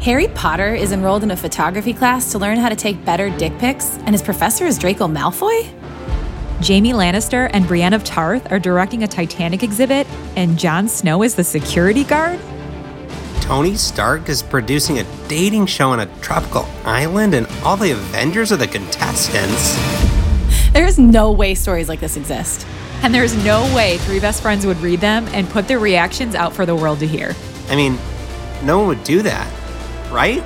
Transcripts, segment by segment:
Harry Potter is enrolled in a photography class to learn how to take better dick pics, and his professor is Draco Malfoy? Jaime Lannister and Brienne of Tarth are directing a Titanic exhibit, and Jon Snow is the security guard? Tony Stark is producing a dating show on a tropical island, and all the Avengers are the contestants. There is no way stories like this exist. And there's no way three best friends would read them and put their reactions out for the world to hear. I mean, no one would do that, right?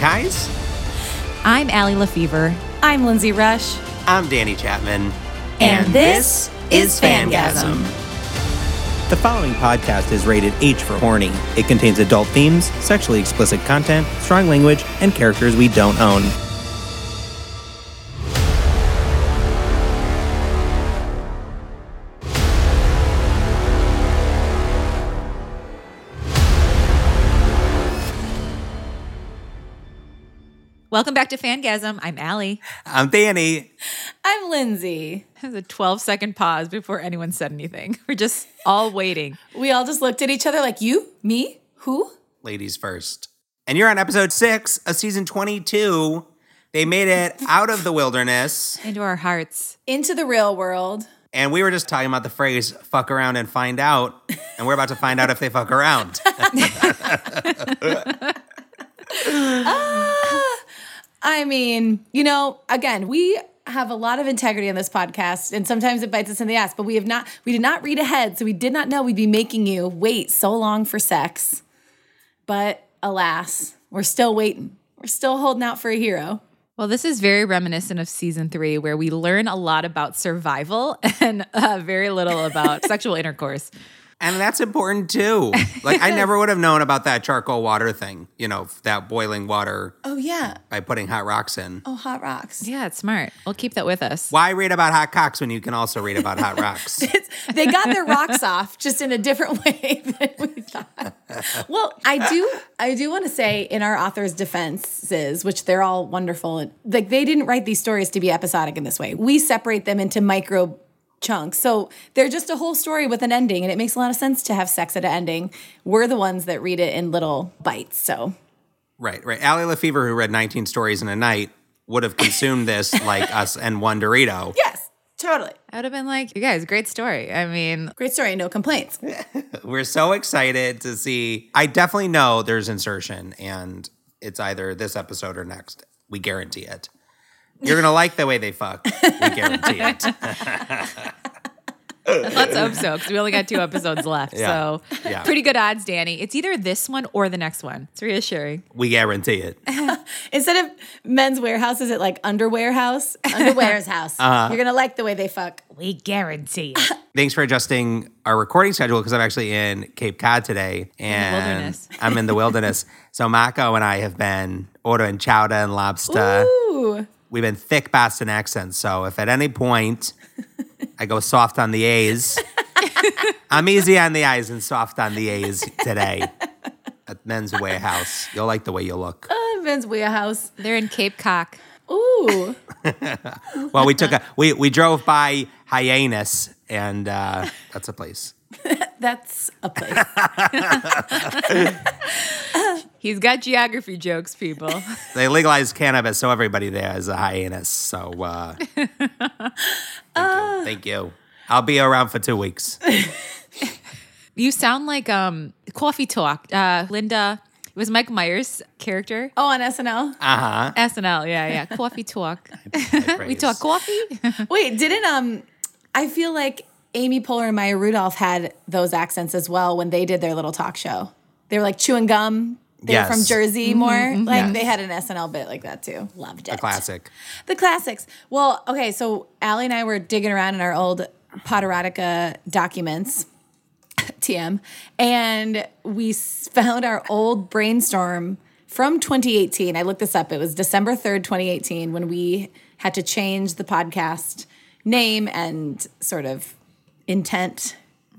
Guys? I'm Allie Lefevre. I'm Lindsay Rush. I'm Danny Chapman. And this is Fangasm. The following podcast is rated H for horny. It contains adult themes, sexually explicit content, strong language, and characters we don't own. Welcome back to Fangasm. I'm Allie. I'm Danny. I'm Lindsay. There's a 12 second pause before anyone said anything. We're just all waiting. We all just looked at each other like, you? Me? Who? Ladies first. And you're on episode six of season 22. They made it out of the wilderness. Into our hearts. Into the real world. And we were just talking about the phrase fuck around and find out. And we're about to find out if they fuck around. Ah! I mean, you know, again, we have a lot of integrity on this podcast and sometimes it bites us in the ass, but we have not we did not read ahead, so we did not know we'd be making you wait so long for sex. But alas, we're still waiting. We're still holding out for a hero. Well, this is very reminiscent of season three, where we learn a lot about survival and uh, very little about sexual intercourse. And that's important too. Like I never would have known about that charcoal water thing, you know, that boiling water Oh yeah. by putting hot rocks in. Oh, hot rocks. Yeah, it's smart. We'll keep that with us. Why read about hot cocks when you can also read about hot rocks? It's, they got their rocks off just in a different way than we thought. Well, I do I do want to say in our authors' defenses, which they're all wonderful, and like they didn't write these stories to be episodic in this way. We separate them into micro chunks. So they're just a whole story with an ending, and it makes a lot of sense to have sex at an ending. We're the ones that read it in little bites. So right, right. Allie Lefevre, who read 19 stories in a night, would have consumed this like us and one Dorito. yes, totally. I would have been like, you guys, great story. I mean, Great story, no complaints. We're so excited to see. I definitely know there's insertion, and it's either this episode or next. We guarantee it. You're gonna like the way they fuck. We guarantee it. let's hope so, because we only got two episodes left. Yeah. So, Yeah. pretty good odds, Danny. It's either this one or the next one. It's reassuring. We guarantee it. Instead of Men's Wearhouse, is it like underwear house? Underwear's house. You're gonna like the way they fuck. We guarantee it. Thanks for adjusting our recording schedule because I'm actually in Cape Cod today, and wilderness. I'm in the wilderness. So Mako and I have been ordering chowder and lobster. Ooh. We've been thick Boston accents. So if at any point I go soft on the A's, I'm easy on the I's and soft on the A's today at Men's Wearhouse. You'll like the way you look. Uh, Men's Wearhouse. They're in Cape Cock. Ooh. Well, we took a we we drove by Hyannis, and uh, that's a place. That's a place. He's got geography jokes, people. They legalized cannabis, so everybody there is a hyenas. So uh, thank, you. thank you. I'll be around for two weeks. you sound like um Coffee Talk. Uh, Linda, it was Mike Myers' character. oh, on SNL. Uh huh. SNL, yeah, yeah. Coffee Talk. we talk coffee. Wait, didn't um? I feel like Amy Poehler and Maya Rudolph had those accents as well when they did their little talk show. They were like chewing gum. Mm-hmm, mm-hmm. They Yes. were from Jersey more. Like Yes. they had an SNL bit like that too. Loved it. A classic. The classics. Well, okay, so Allie and I were digging around in our old Potterotica documents, TM, and we found our old brainstorm from 2018. I looked this up. It was December 3rd, 2018, when we had to change the podcast name and sort of intent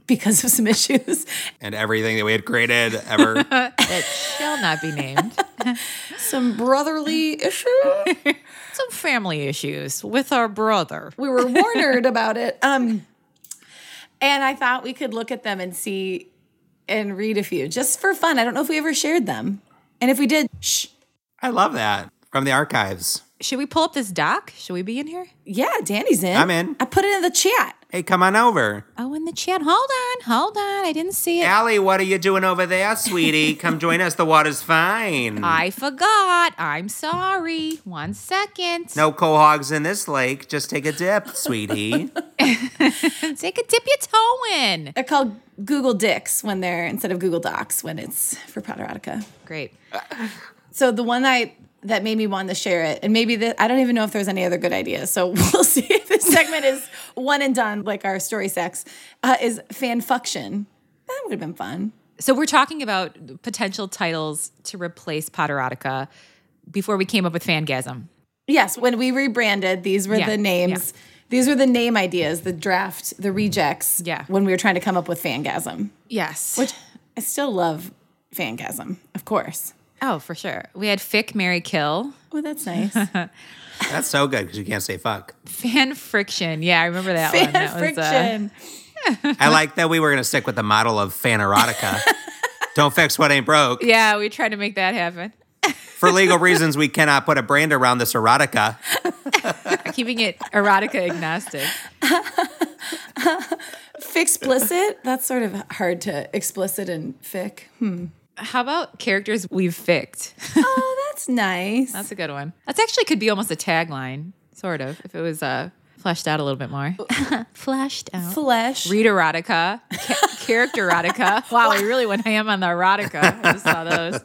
because of some issues. And everything that we had created ever. It shall not be named. some brotherly issues. Some family issues with our brother. we were warned about it. Um, and I thought we could look at them and see and read a few just for fun. I don't know if we ever shared them. And if we did, shh. I love that from the archives. Should we pull up this doc? Should we be in here? Yeah, Danny's in. I'm in. I put it in the chat. Hey, come on over. Oh, in the chat. Hold on. Hold on. I didn't see it. Allie, what are you doing over there, sweetie? Come join us. The water's fine. I forgot. I'm sorry. One second. No quahogs in this lake. Just take a dip, sweetie. Take a dip your toe in. They're called Google Dicks when they're instead of Google Docs when it's for Potterotica. Great. So the one I that made me want to share it, and maybe the, I don't even know if there's any other good ideas. So we'll see if this segment is one and done, like our story sex, uh, is fanfuction. That would have been fun. So we're talking about potential titles to replace Potterotica before we came up with Fangasm. Yes, when we rebranded, these were Yeah, the names. These were the name ideas, the draft, the rejects. Yeah. When we were trying to come up with Fangasm, Yes. which I still love Fangasm, of course. Oh, for sure. We had Fick, Mary, Kill. Oh, that's nice. That's so good because you can't say fuck. Fan Friction. Yeah, I remember that one. Fan That was, uh, friction. I like that we were going to stick with the model of fan erotica. Don't fix what ain't broke. yeah, we tried to make that happen. For legal reasons, we cannot put a brand around this erotica. Keeping it erotica agnostic. Fixplicit. That's sort of hard to explicit and fic. Hmm. How about characters we've ficked? Oh, that's nice. That's a good one. That's actually could be almost a tagline, sort of, if it was uh, fleshed out a little bit more. fleshed out. Flesh. Read erotica, ca- character erotica. Wow, we really went ham on the erotica. I just saw those.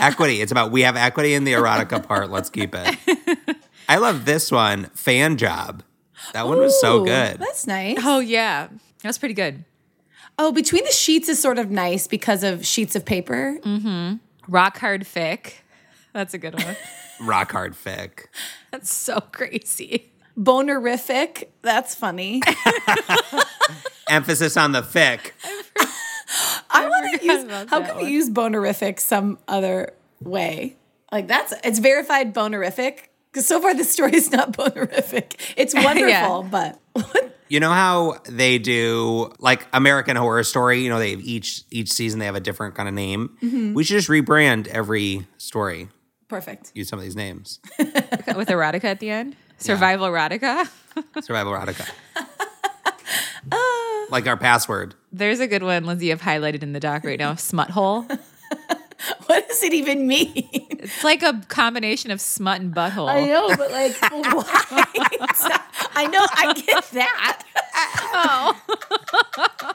Equity. It's about we have equity in the erotica part. Let's keep it. I love this one, fan job. That one was so Ooh, good. That's nice. Oh yeah, that's pretty good. Oh, between the sheets is sort of nice because of sheets of paper. Mm-hmm. Rock hard fic. That's a good one. Rock hard fic. That's so crazy. Bonerific. That's funny. Emphasis on the fic. I want to use. How that can one. we use bonerific some other way? Like that's it's verified bonerific. Because so far the story is not bonerific. It's wonderful, but? You know how they do like American Horror Story? You know, they have each each season they have a different kind of name. Mm-hmm. We should just rebrand every story. perfect. Use some of these names. With erotica at the end. Survival erotica. Survival erotica. like our password. There's a good one, Lindsay. I've highlighted in the doc right now. Smut hole. What does it even mean? It's like a combination of smut and butthole. I know, but like, why? I know, I get that. Oh,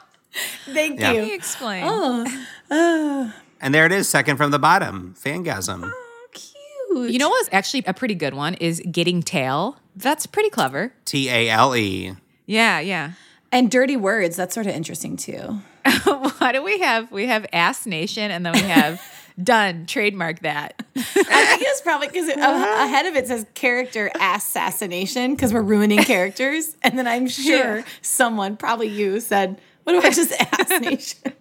Thank Yeah. let me you. explain. Oh. And there it is, second from the bottom. Fangasm. Oh, cute. You know what's actually a pretty good one is getting tail. That's pretty clever. T A L E. Yeah, yeah. and dirty words. That's sort of interesting too. What do we have? We have Ass Nation, and then we have done. Trademark that. I think it's probably because uh, ahead of it says character assassination because we're ruining characters, and then I'm sure Yeah. someone, probably you, said, "What about just ass nation?"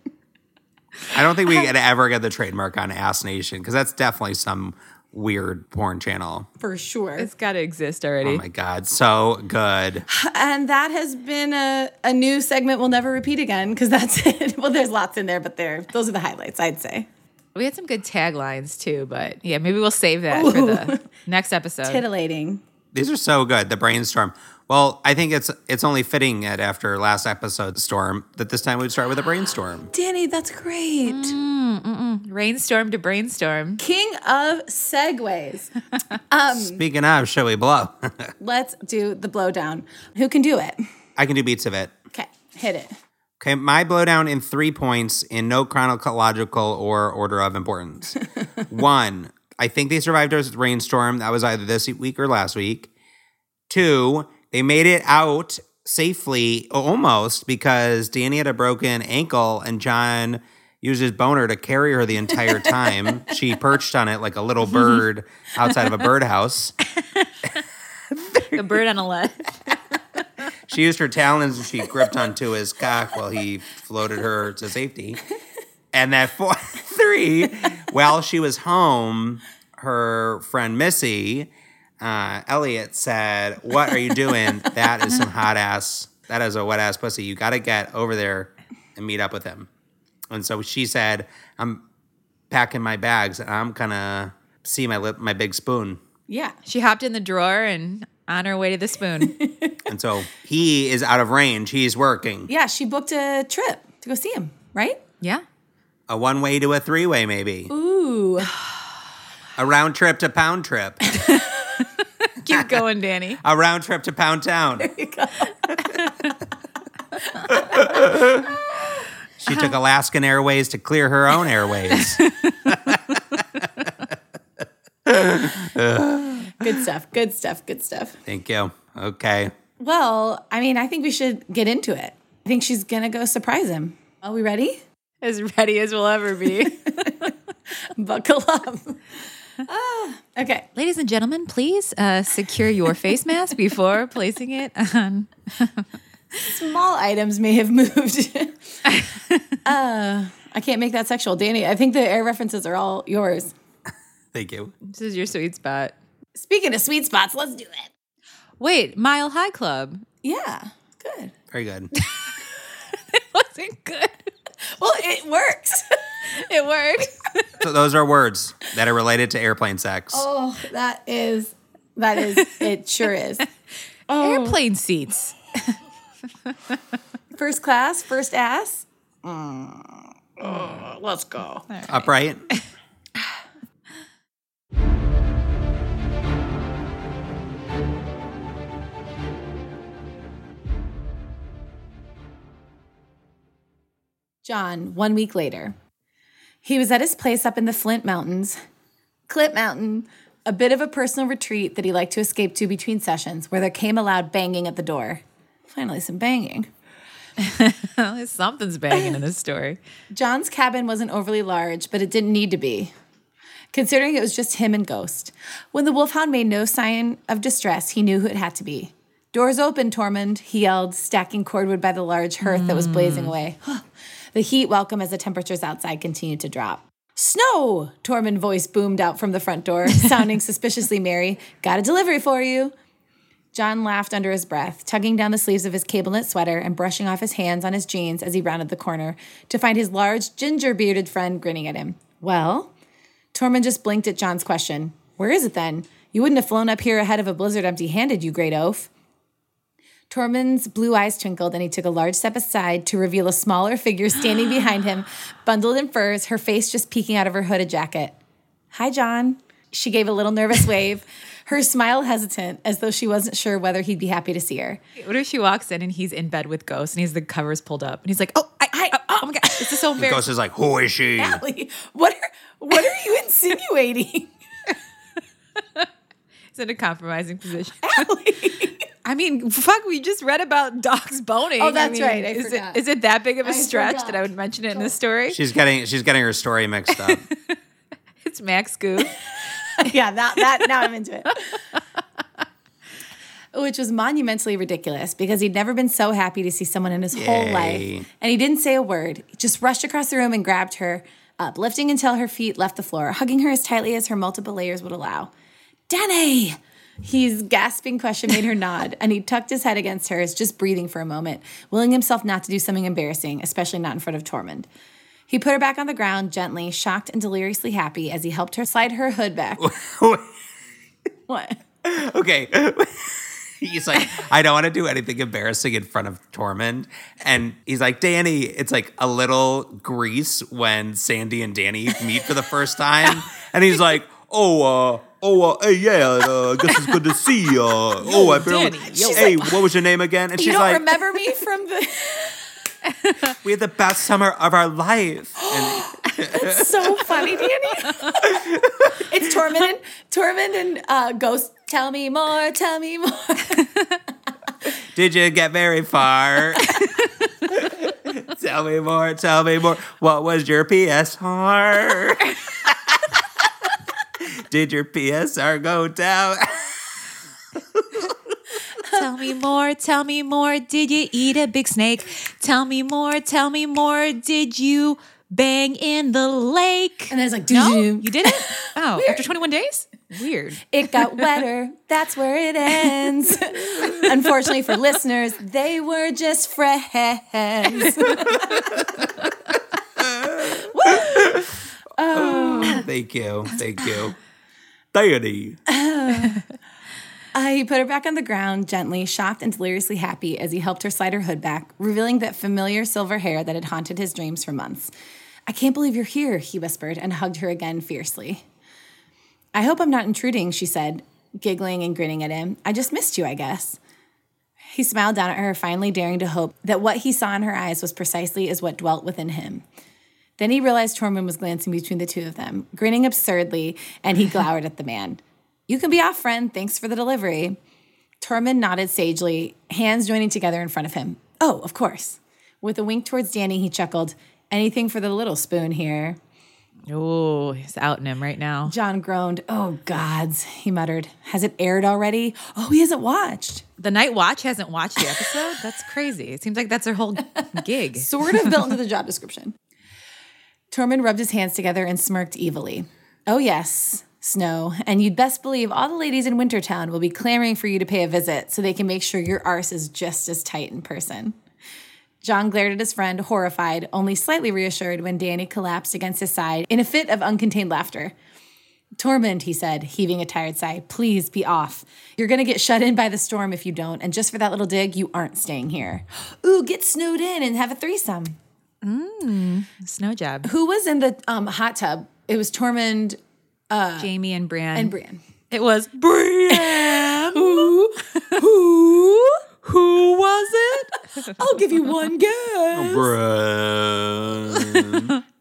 I don't think we could ever get the trademark on Ass Nation because that's definitely some weird porn channel. For sure. It's got to exist already. Oh my God. So good. and that has been a, a new segment we'll never repeat again because that's it. Well, there's lots in there, but there those are the highlights, I'd say. we had some good taglines too, but yeah, maybe we'll save that for the next episode. Titillating. These are so good. The brainstorm. Well, I think it's it's only fitting that after last episode storm that this time we'd start with a brainstorm. Danny, that's great. Mm, mm, mm. Rainstorm to brainstorm. King of segues. Um, Speaking of, shall we blow? Let's do the blowdown. Who can do it? I can do beats of it. Okay, hit it. Okay, my blowdown in three points in no chronological or order of importance. One, I think they survived a rainstorm. That was either this week or last week. Two, they made it out safely almost because Danny had a broken ankle and John used his boner to carry her the entire time. she perched on it like a little bird outside of a birdhouse. The bird on a ledge. She used her talons and she gripped onto his cock while he floated her to safety. And that four, three, while she was home, her friend Missy, uh, Elliot said, "What are you doing? That is some hot ass. That is a wet ass pussy. You got to get over there and meet up with him." And so she said, "I'm packing my bags, and I'm gonna see my lip, my big spoon. Yeah. She hopped in the drawer and on her way to the spoon. And so he is out of range. He's working. Yeah, she booked a trip to go see him, right? yeah. A one way to a three way, maybe. Ooh. A round trip to Pound Trip. Keep going, Danny. a round trip to Pound Town. She took Alaskan Airways to clear her own airways. Good stuff. Good stuff. Good stuff. Thank you. Okay. Well, I mean, I think we should get into it. I think she's going to go surprise him. Are we ready? As ready as we'll ever be. Buckle up. Ah, okay. Ladies and gentlemen, please uh, secure your face mask before placing it on. Small items may have moved. Uh, I can't make that sexual. Danny, I think the air references are all yours. Thank you. This is your sweet spot. Speaking of sweet spots, let's do it. Wait, Mile High Club. Yeah, good. Very good. It wasn't good. Well, it works. It worked. so those are words that are related to airplane sex. oh, that is, that is, it sure is. Airplane seats. First class, first ass. Mm. Oh, let's go. Upright. John, one week later. He was at his place up in the Flint Mountains, Clip Mountain, a bit of a personal retreat that he liked to escape to between sessions, where there came a loud banging at the door. Finally, some banging. Something's banging in this story. John's cabin wasn't overly large, but it didn't need to be, considering it was just him and Ghost. When the wolfhound made no sign of distress, he knew who it had to be. Doors open, Tormund, he yelled, stacking cordwood by the large hearth that was hmm. blazing away. the heat welcome as the temperatures outside continued to drop. Snow! Tormund's voice boomed out from the front door, sounding suspiciously merry. Got a delivery for you. John laughed under his breath, tugging down the sleeves of his cable knit sweater and brushing off his hands on his jeans as he rounded the corner to find his large, ginger bearded friend grinning at him. Well? Tormund just blinked at John's question. Where is it then? You wouldn't have flown up here ahead of a blizzard empty handed, you great oaf. Tormund's blue eyes twinkled and he took a large step aside to reveal a smaller figure standing behind him, bundled in furs, her face just peeking out of her hooded jacket. Hi, John. She gave a little nervous wave, her smile hesitant, as though she wasn't sure whether he'd be happy to see her. What if she walks in and he's in bed with Ghost and he's the covers pulled up and he's like, oh, I, I, oh, oh my God, this is so embarrassing. Ghost is like, who is she? Allie, what are what are you insinuating? He's in a compromising position. Allie. I mean, fuck, we just read about dogs boning. Oh, that's mean, right, I is, forgot. it, is it that big of a I stretch forgot. that I would mention it in the story? She's getting she's getting her story mixed up. It's Max Goof. yeah, that that now I'm into it. Which was monumentally ridiculous because he'd never been so happy to see someone in his whole life. And he didn't say a word. He just rushed across the room and grabbed her up, lifting until her feet left the floor, hugging her as tightly as her multiple layers would allow. Danny! His gasping question made her nod, and he tucked his head against hers, just breathing for a moment, willing himself not to do something embarrassing, especially not in front of Tormund. He put her back on the ground gently, shocked and deliriously happy as he helped her slide her hood back. what? okay. He's like, I don't want to do anything embarrassing in front of Tormund. And he's like, Danny, it's like a little grease when Sandy and Danny meet for the first time. And he's like, oh, uh, oh, uh, hey, yeah, uh, I guess it's good to see you. Uh, oh, I barely, Danny, yo. hey, what was your name again? And You she's don't like, remember me from the. we had the best summer of our life. And It's so funny, Danny. it's Tormund and Tormund and uh, Ghost. Tell me more. Tell me more. did you get very far? tell me more, tell me more. What was your PSR? Did your PSR go down? Tell me more, tell me more. Did you eat a big snake? Tell me more, tell me more. Did you bang in the lake? And then it's like, no, do you didn't? Oh, after 21 days? Weird. It got wetter. That's where it ends. Unfortunately for listeners, they were just friends. Woo! Oh, thank you. Thank you. Deity. Uh, he put her back on the ground gently, shocked and deliriously happy as he helped her slide her hood back, revealing that familiar silver hair that had haunted his dreams for months. I can't believe you're here, he whispered and hugged her again fiercely. I hope I'm not intruding, she said, giggling and grinning at him. I just missed you, I guess. He smiled down at her, finally daring to hope that what he saw in her eyes was precisely as what dwelt within him. Then he realized Tormund was glancing between the two of them, grinning absurdly, and he glowered at the man. You can be off, friend. Thanks for the delivery. Tormund nodded sagely, hands joining together in front of him. Oh, of course. With a wink towards Danny, he chuckled, Anything for the little spoon here. Oh, he's outing him right now. John groaned. Oh, gods, he muttered. Has it aired already? Oh, he hasn't watched. The Night Watch hasn't watched the episode? That's crazy. It seems like that's their whole gig. Sort of built into the job description. Tormund rubbed his hands together and smirked evilly. Oh, yes, Snow, and you'd best believe all the ladies in Wintertown will be clamoring for you to pay a visit so they can make sure your arse is just as tight in person. John glared at his friend, horrified, only slightly reassured when Danny collapsed against his side in a fit of uncontained laughter. Tormund, he said, heaving a tired sigh, please be off. You're going to get shut in by the storm if you don't, and just for that little dig, you aren't staying here. Ooh, get snowed in and have a threesome. Mmm, Snow job. Who was in the um, hot tub? It was Tormund Uh, Jaime and Brian. and Brian. It was Brian. Who? Who? Who was it? I'll give you one guess. Oh, Brian.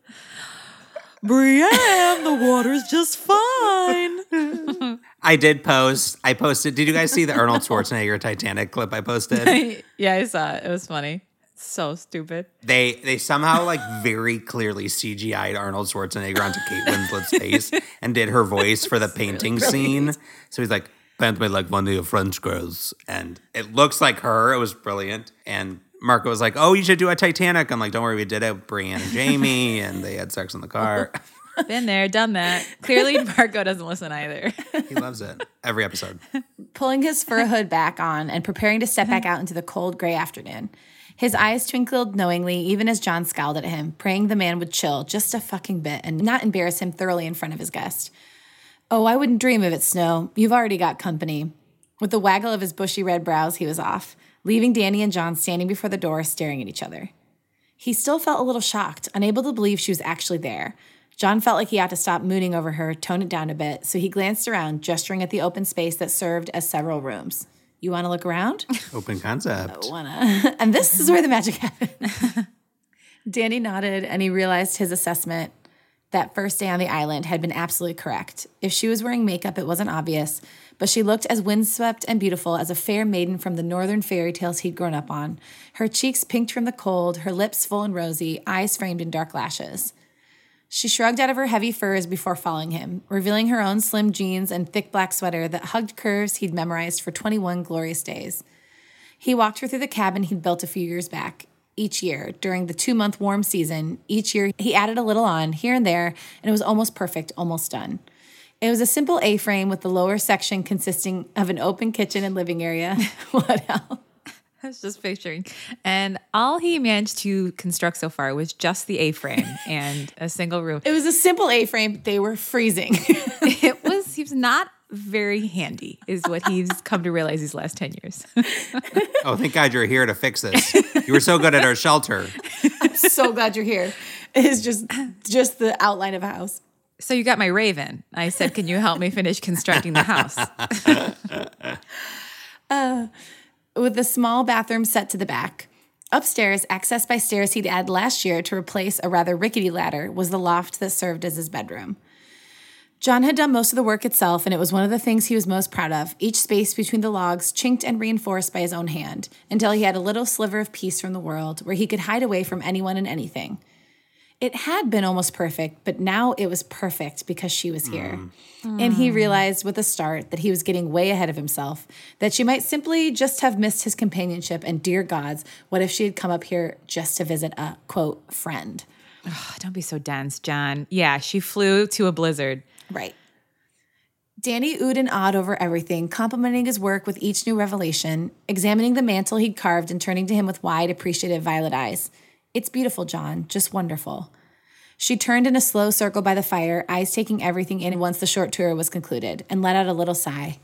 Brienne, the water's just fine. I did post. I posted. Did you guys see the Arnold Schwarzenegger Titanic clip I posted? yeah, I saw it. It was funny. So stupid. They they somehow like very clearly CGI'd Arnold Schwarzenegger onto Kate Winslet's face and did her voice for the painting scene. So he's like, paint me like one of your French girls. And it looks like her. It was brilliant. And Marco was like, Oh, you should do a Titanic. I'm like, Don't worry, we did it with Brienne and Jaime, and they had sex in the car. Been there, done that. Clearly, Marco doesn't listen either. he loves it. Every episode. Pulling his fur hood back on and preparing to step back out into the cold gray afternoon. His eyes twinkled knowingly, even as John scowled at him, praying the man would chill just a fucking bit and not embarrass him thoroughly in front of his guest. Oh, I wouldn't dream of it, Snow. You've already got company. With the waggle of his bushy red brows, he was off, leaving Danny and John standing before the door, staring at each other. He still felt a little shocked, unable to believe she was actually there. John felt like he ought to stop mooning over her, tone it down a bit, so he glanced around, gesturing at the open space that served as several rooms. You want to look around? Open concept. I wanna. and this is where the magic happened. Danny nodded and he realized his assessment that first day on the island had been absolutely correct. If she was wearing makeup, it wasn't obvious, but she looked as windswept and beautiful as a fair maiden from the northern fairy tales he'd grown up on. Her cheeks pinked from the cold, her lips full and rosy, eyes framed in dark lashes. She shrugged out of her heavy furs before following him, revealing her own slim jeans and thick black sweater that hugged curves he'd memorized for 21 glorious days. He walked her through the cabin he'd built a few years back. Each year, during the two month warm season, each year he added a little on here and there, and it was almost perfect, almost done. It was a simple A frame with the lower section consisting of an open kitchen and living area. what else? I was just picturing. And all he managed to construct so far was just the A frame and a single room. It was a simple A frame. They were freezing. It was, he was not very handy, is what he's come to realize these last 10 years. Oh, thank God you're here to fix this. You were so good at our shelter. I'm so glad you're here. It is just just the outline of a house. so you got my raven. I said, Can you help me finish constructing the house? Uh, with a small bathroom set to the back. Upstairs, accessed by stairs he'd add last year to replace a rather rickety ladder, was the loft that served as his bedroom. John had done most of the work itself, and it was one of the things he was most proud of, each space between the logs chinked and reinforced by his own hand, until he had a little sliver of peace from the world where he could hide away from anyone and anything. It had been almost perfect, but now it was perfect because she was here. Mm. And he realized with a start that he was getting way ahead of himself, that she might simply just have missed his companionship. And dear gods, what if she had come up here just to visit a quote friend? Oh, don't be so dense, John. Yeah, she flew to a blizzard. Right. Danny oohed and awed over everything, complimenting his work with each new revelation, examining the mantle he'd carved and turning to him with wide, appreciative violet eyes. It's beautiful, John, just wonderful. She turned in a slow circle by the fire, eyes taking everything in once the short tour was concluded, and let out a little sigh.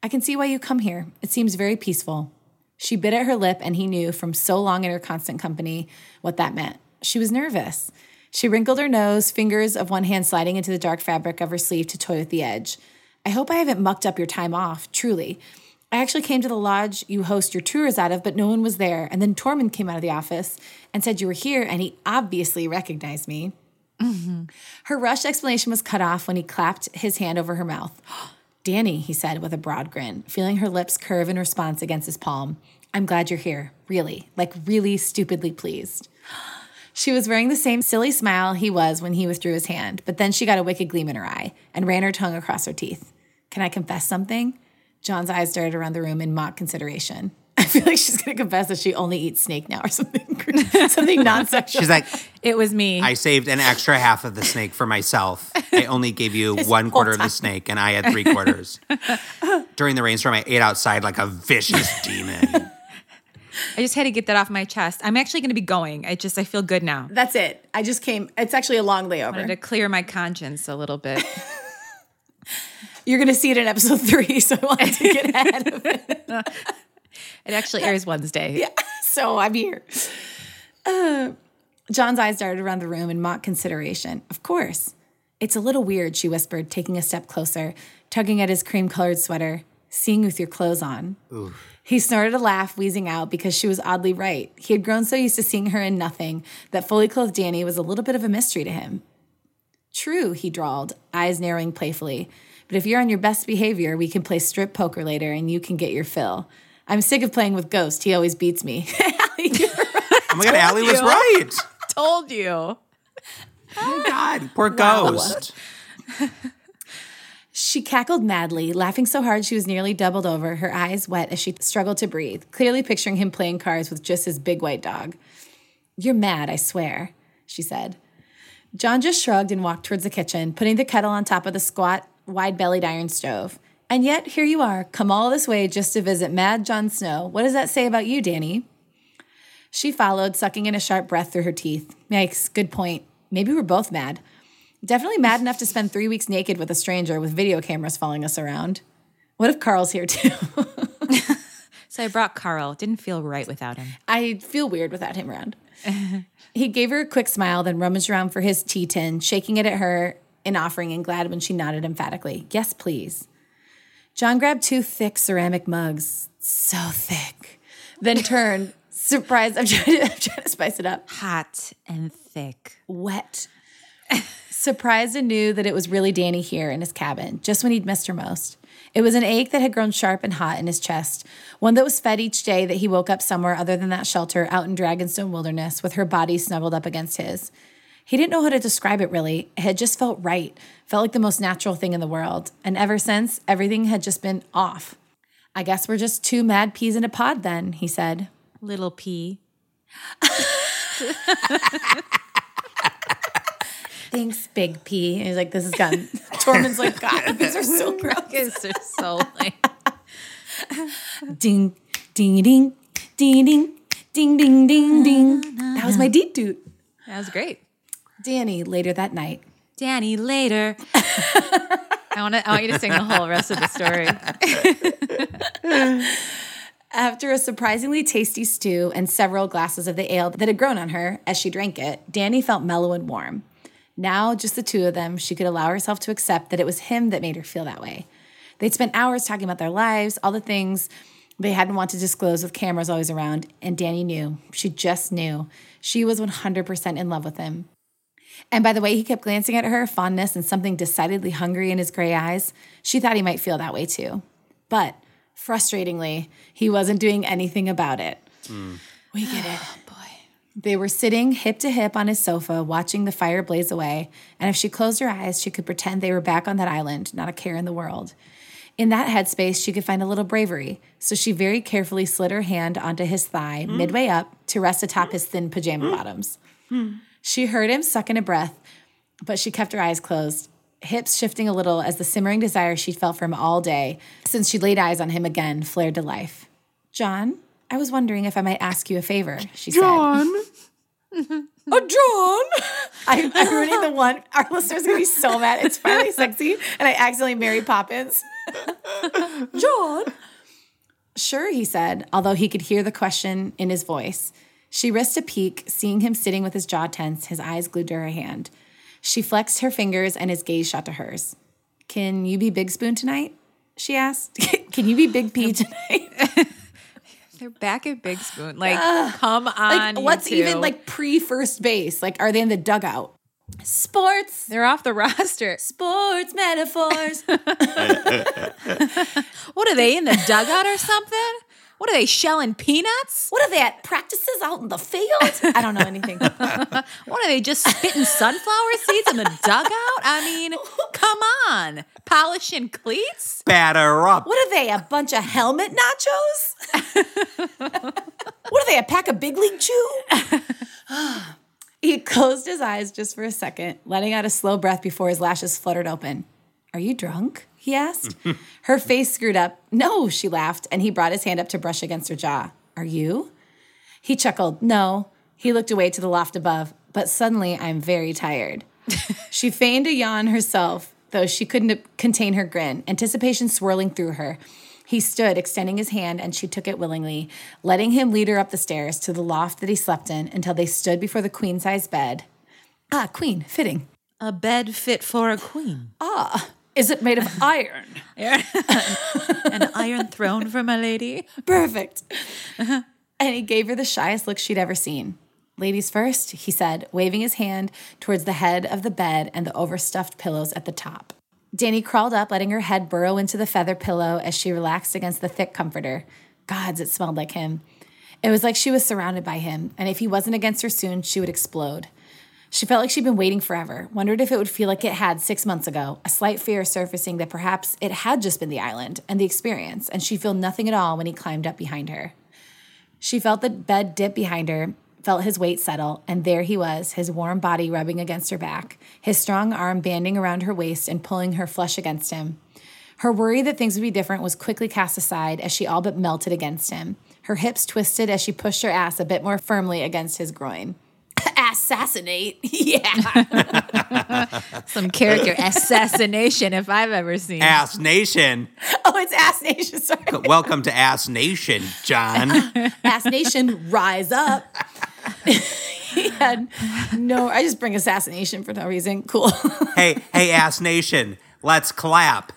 I can see why you come here. It seems very peaceful. She bit at her lip, and he knew from so long in her constant company what that meant. She was nervous. She wrinkled her nose, fingers of one hand sliding into the dark fabric of her sleeve to toy with the edge. I hope I haven't mucked up your time off, truly. I actually came to the lodge you host your tours out of, but no one was there. And then Tormund came out of the office and said you were here, and he obviously recognized me. Mm-hmm. Her rushed explanation was cut off when he clapped his hand over her mouth. Danny, he said with a broad grin, feeling her lips curve in response against his palm. I'm glad you're here, really, like really stupidly pleased. She was wearing the same silly smile he was when he withdrew his hand, but then she got a wicked gleam in her eye and ran her tongue across her teeth. Can I confess something? John's eyes darted around the room in mock consideration. I feel like she's going to confess that she only eats snake now or something, something non-sexual. She's like, It was me. I saved an extra half of the snake for myself. I only gave you one quarter of the snake, and I had three quarters. During the rainstorm, I ate outside like a vicious demon. I just had to get that off my chest. I'm actually going to be going. I just I feel good now. That's it. I just came. It's actually a long I wanted layover. to clear my conscience a little bit. You're going to see it in episode three, so I wanted to get ahead of it. It actually airs Wednesday. Yeah, so I'm here. Uh, John's eyes darted around the room in mock consideration. Of course. It's a little weird, she whispered, taking a step closer, tugging at his cream colored sweater, seeing with your clothes on. He snorted a laugh, wheezing out because she was oddly right. He had grown so used to seeing her in nothing that fully clothed Danny was a little bit of a mystery to him. True, he drawled, eyes narrowing playfully. But if you're on your best behavior, we can play strip poker later and you can get your fill. I'm sick of playing with Ghost. He always beats me. Oh my God, Allie was you. right. Told you. Oh my God, poor ghost. She cackled madly, laughing so hard she was nearly doubled over, her eyes wet as she struggled to breathe, clearly picturing him playing cards with just his big white dog. You're mad, I swear, she said. John just shrugged and walked towards the kitchen, putting the kettle on top of the squat, wide bellied iron stove. And yet, here you are, come all this way just to visit Mad John Snow. What does that say about you, Danny? She followed, sucking in a sharp breath through her teeth. Yikes, good point. Maybe we're both mad. Definitely mad enough to spend three weeks naked with a stranger with video cameras following us around. What if Carl's here too? So I brought Carl. Didn't feel right without him. I feel weird without him around. he gave her a quick smile, then rummaged around for his tea tin, shaking it at her in offering and glad when she nodded emphatically. Yes, please. John grabbed two thick ceramic mugs, so thick, then turned, surprised. I'm trying, to, I'm trying to spice it up. Hot and thick. Wet. Surprised and knew that it was really Danny here in his cabin, just when he'd missed her most. It was an ache that had grown sharp and hot in his chest, one that was fed each day that he woke up somewhere other than that shelter out in Dragonstone Wilderness with her body snuggled up against his. He didn't know how to describe it really. It had just felt right, felt like the most natural thing in the world. And ever since, everything had just been off. I guess we're just two mad peas in a pod then, he said. Little pea. Thanks, Big P. And he's like, this is gone. Tormund's like, God, these are so gross. Kids are so like Ding, ding, ding, ding, ding, ding, ding, ding, ding. That was my deep doot. That was great. Danny, later that night. Danny later. I want to. I want you to sing the whole rest of the story. After a surprisingly tasty stew and several glasses of the ale that had grown on her as she drank it, Danny felt mellow and warm. Now, just the two of them, she could allow herself to accept that it was him that made her feel that way. They'd spent hours talking about their lives, all the things they hadn't wanted to disclose with cameras always around, and Danny knew. She just knew. She was 100% in love with him. And by the way he kept glancing at her, fondness and something decidedly hungry in his gray eyes, she thought he might feel that way too. But frustratingly, he wasn't doing anything about it. Mm. We get it. They were sitting hip to hip on his sofa, watching the fire blaze away. And if she closed her eyes, she could pretend they were back on that island, not a care in the world. In that headspace, she could find a little bravery. So she very carefully slid her hand onto his thigh, hmm. midway up, to rest atop his thin pajama hmm. bottoms. Hmm. She heard him suck in a breath, but she kept her eyes closed, hips shifting a little as the simmering desire she felt for him all day since she laid eyes on him again flared to life. John, I was wondering if I might ask you a favor, she said. John! Oh, John. I, I'm ruining the one. Our listeners are going to be so mad. It's finally sexy. And I accidentally married Poppins. John. Sure, he said, although he could hear the question in his voice. She risked a peek, seeing him sitting with his jaw tense, his eyes glued to her hand. She flexed her fingers and his gaze shot to hers. Can you be Big Spoon tonight? She asked. Can you be Big P tonight? They're back at Big Spoon. Like, come on. Like, you what's two. even like pre first base? Like, are they in the dugout? Sports, They're off the roster. sports metaphors. What are they in the dugout or something? What are they shelling peanuts? what are they at practices out in the field? I don't know anything. What are they just spitting sunflower seeds in the dugout? I mean, come on. Polishing cleats? Batter up. What are they? A bunch of helmet nachos? what are they? A pack of big league chew? he closed his eyes just for a second, letting out a slow breath before his lashes fluttered open. Are you drunk? He asked. her face screwed up. No, she laughed, and he brought his hand up to brush against her jaw. Are you? He chuckled. No. He looked away to the loft above, but suddenly I'm very tired. she feigned a yawn herself, though she couldn't contain her grin, anticipation swirling through her. He stood, extending his hand, and she took it willingly, letting him lead her up the stairs to the loft that he slept in until they stood before the queen size bed. Ah, queen, fitting. A bed fit for a queen. Is it made of iron? An iron throne for my lady. Perfect. Uh-huh. And he gave her the shyest look she'd ever seen. Ladies first, he said, waving his hand towards the head of the bed and the overstuffed pillows at the top. Danny crawled up, letting her head burrow into the feather pillow as she relaxed against the thick comforter. Gods, it smelled like him. It was like she was surrounded by him, and if he wasn't against her soon, she would explode. She felt like she'd been waiting forever, wondered if it would feel like it had six months ago, a slight fear surfacing that perhaps it had just been the island and the experience, and she'd feel nothing at all when he climbed up behind her. She felt the bed dip behind her, felt his weight settle, and there he was, his warm body rubbing against her back, his strong arm banding around her waist and pulling her flush against him. Her worry that things would be different was quickly cast aside as she all but melted against him. Her hips twisted as she pushed her ass a bit more firmly against his groin. Assassinate. Yeah. Some character assassination if I've ever seen. Ass Nation. oh, it's Ass Nation. Sorry. Welcome to Ass Nation, John. Ass Nation, rise up. he had no, I just bring assassination for no reason. Cool. hey, hey, Ass Nation, let's clap.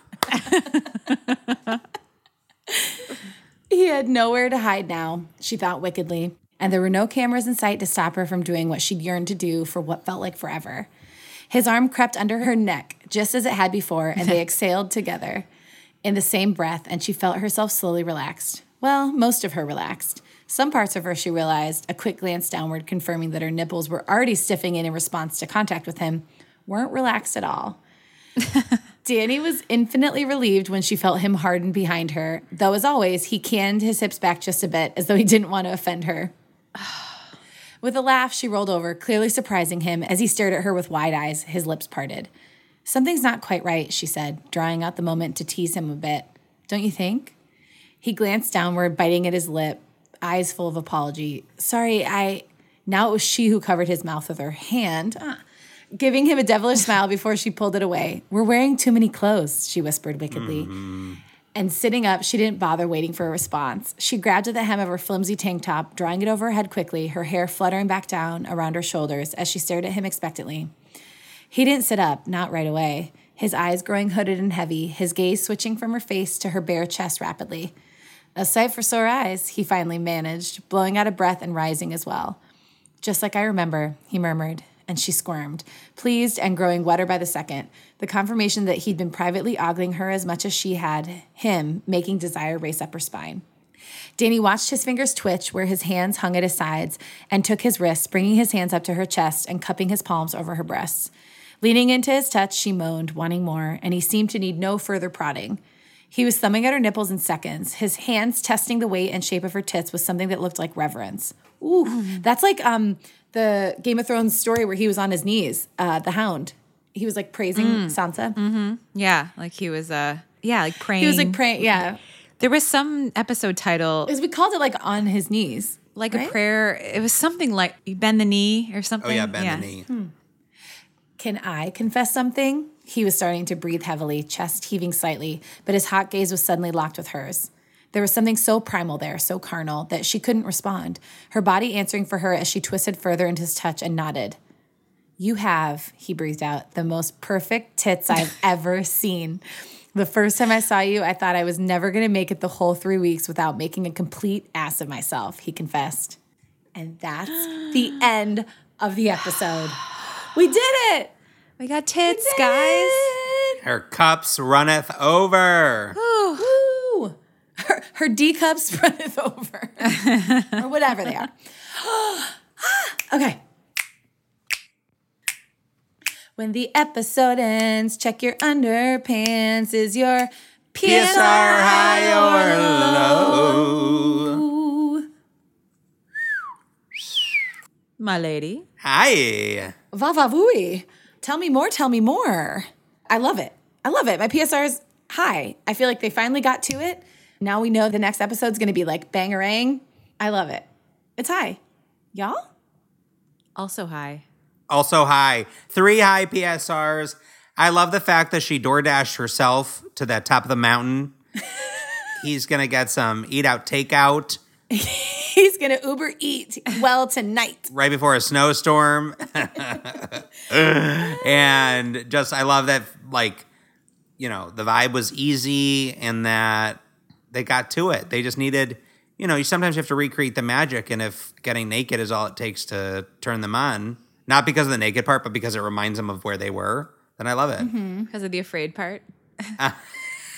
He had nowhere to hide now, she thought wickedly, and there were no cameras in sight to stop her from doing what she'd yearned to do for what felt like forever. His arm crept under her neck, just as it had before, and they exhaled together in the same breath, and she felt herself slowly relaxed. Well, most of her relaxed. Some parts of her, she realized, a quick glance downward confirming that her nipples were already stiffing in in response to contact with him, weren't relaxed at all. Danny was infinitely relieved when she felt him harden behind her, though, as always, he canned his hips back just a bit as though he didn't want to offend her. With a laugh, she rolled over, clearly surprising him as he stared at her with wide eyes, his lips parted. Something's not quite right, she said, drawing out the moment to tease him a bit. Don't you think? He glanced downward, biting at his lip, eyes full of apology. Sorry, I. Now it was she who covered his mouth with her hand. Ah giving him a devilish smile before she pulled it away. We're wearing too many clothes, she whispered wickedly. And sitting up, she didn't bother waiting for a response. She grabbed at the hem of her flimsy tank top, drawing it over her head quickly, her hair fluttering back down around her shoulders as she stared at him expectantly. He didn't sit up, not right away, his eyes growing hooded and heavy, his gaze switching from her face to her bare chest rapidly. A sight for sore eyes, he finally managed, blowing out a breath and rising as well. Just like I remember, he murmured, and she squirmed, pleased and growing wetter by the second. The confirmation that he'd been privately ogling her as much as she had him, making desire race up her spine. Danny watched his fingers twitch where his hands hung at his sides and took his wrists, bringing his hands up to her chest and cupping his palms over her breasts. Leaning into his touch, she moaned, wanting more, and he seemed to need no further prodding. He was thumbing at her nipples in seconds, his hands testing the weight and shape of her tits with something that looked like reverence. Ooh, that's like um the Game of Thrones story where he was on his knees, uh, the Hound. He was like praising Sansa. Yeah, like he was uh yeah, like praying. He was like praying, yeah. there was some episode title. Because we called it like on his knees. like Right? a prayer. It was something like bend the knee or something. Oh something. yeah, bend the knee. Can I confess something? He was starting to breathe heavily, chest heaving slightly, but his hot gaze was suddenly locked with hers. There was something so primal there, so carnal, that she couldn't respond, her body answering for her as she twisted further into his touch and nodded. You have, he breathed out, the most perfect tits I've ever seen. The first time I saw you, I thought I was never going to make it the whole three weeks without making a complete ass of myself, he confessed. And that's the end of the episode. We did it! We got tits, Did guys. it! Her cups runneth over. Woo! Her, her D cups runneth over. or whatever they are. Ah! okay. When the episode ends, check your underpants. Is your PSR high or low? My lady. Hi. Va va vui. Tell me more, tell me more. I love it. I love it. My PSR is high. I feel like they finally got to it. Now we know the next episode's gonna be like bangerang. I love it. It's high. Y'all? Also high. Also high. Three high PSRs. I love the fact that she door dashed herself to that top of the mountain. He's gonna get some eat out takeout He's gonna Uber eat well tonight. right before a snowstorm. and just I love that like, you know, the vibe was easy and that they got to it. They just needed, you know, you sometimes have to recreate the magic and if getting naked is all it takes to turn them on, not because of the naked part, but because it reminds them of where they were, then I love it. Mm-hmm. Because of the afraid part.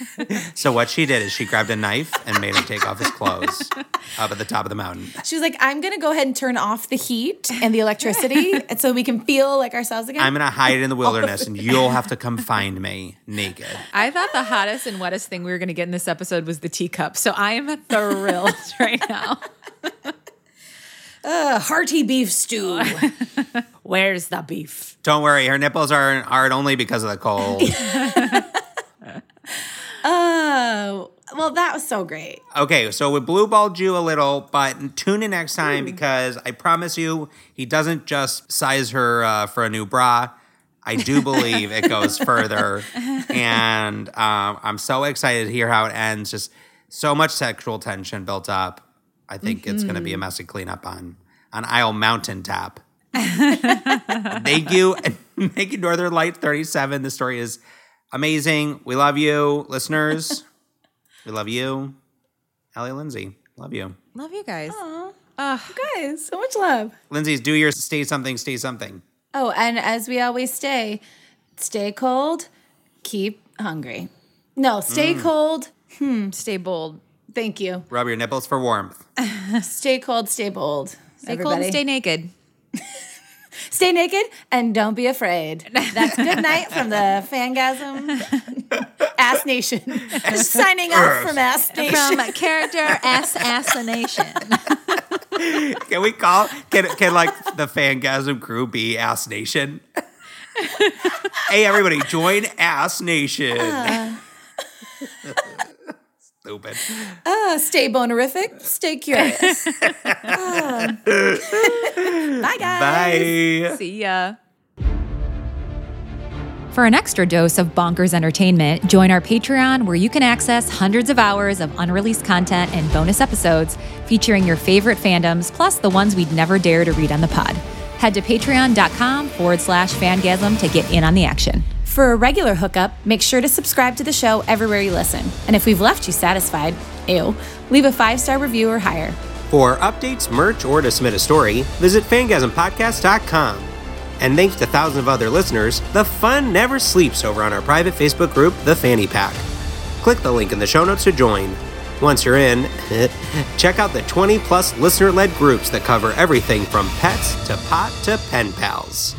So what she did is she grabbed a knife and made him take off his clothes up at the top of the mountain. She was like, I'm gonna go ahead and turn off the heat and the electricity and so we can feel like ourselves again. I'm gonna hide in the wilderness and you'll have to come find me naked. I thought the hottest and wettest thing we were going to get in this episode was the teacup. So I am thrilled right now. a hearty beef stew. Where's the beef? Don't worry, her nipples are hard only because of the cold. Oh, well, that was so great. Okay, so we blue balled you a little, but tune in next time because I promise you, he doesn't just size her uh, for a new bra. I do believe it goes further, and um, I'm so excited to hear how it ends. Just so much sexual tension built up. I think it's going to be a messy cleanup on on aisle Mountain Tap. Thank you, thank you, Northern Light 37. The story is amazing. We love you, listeners. we love you. Ellie Lindsay, love you. Love you guys. Guys, so much love. Lindsay's do your stay something, stay something. Oh, and as we always stay, stay cold, keep hungry. No, stay cold. Hmm, Stay bold. Thank you. Rub your nipples for warmth. Stay cold, stay bold. Stay cold and stay naked. Stay naked and don't be afraid. That's good night from the Fangasm Ass Nation. Signing off from Ass Nation. From character assassination. Can we call can can like the Fangasm crew be Ass Nation? hey everybody, join Ass Nation. Uh. Stupid. Uh, stay bonerific, stay curious. Ah. Bye, guys. Bye. See ya. For an extra dose of bonkers entertainment, join our Patreon where you can access hundreds of hours of unreleased content and bonus episodes featuring your favorite fandoms, plus the ones we'd never dare to read on the pod. Head to patreon.com forward slash fangasm to get in on the action. For a regular hookup, make sure to subscribe to the show everywhere you listen. And if we've left you satisfied, ew, leave a five star review or higher. For updates, merch, or to submit a story, visit fangasmpodcast.com. And thanks to thousands of other listeners, the fun never sleeps over on our private Facebook group, The Fanny Pack. Click the link in the show notes to join. Once you're in, check out the 20 plus listener led groups that cover everything from pets to pot to pen pals.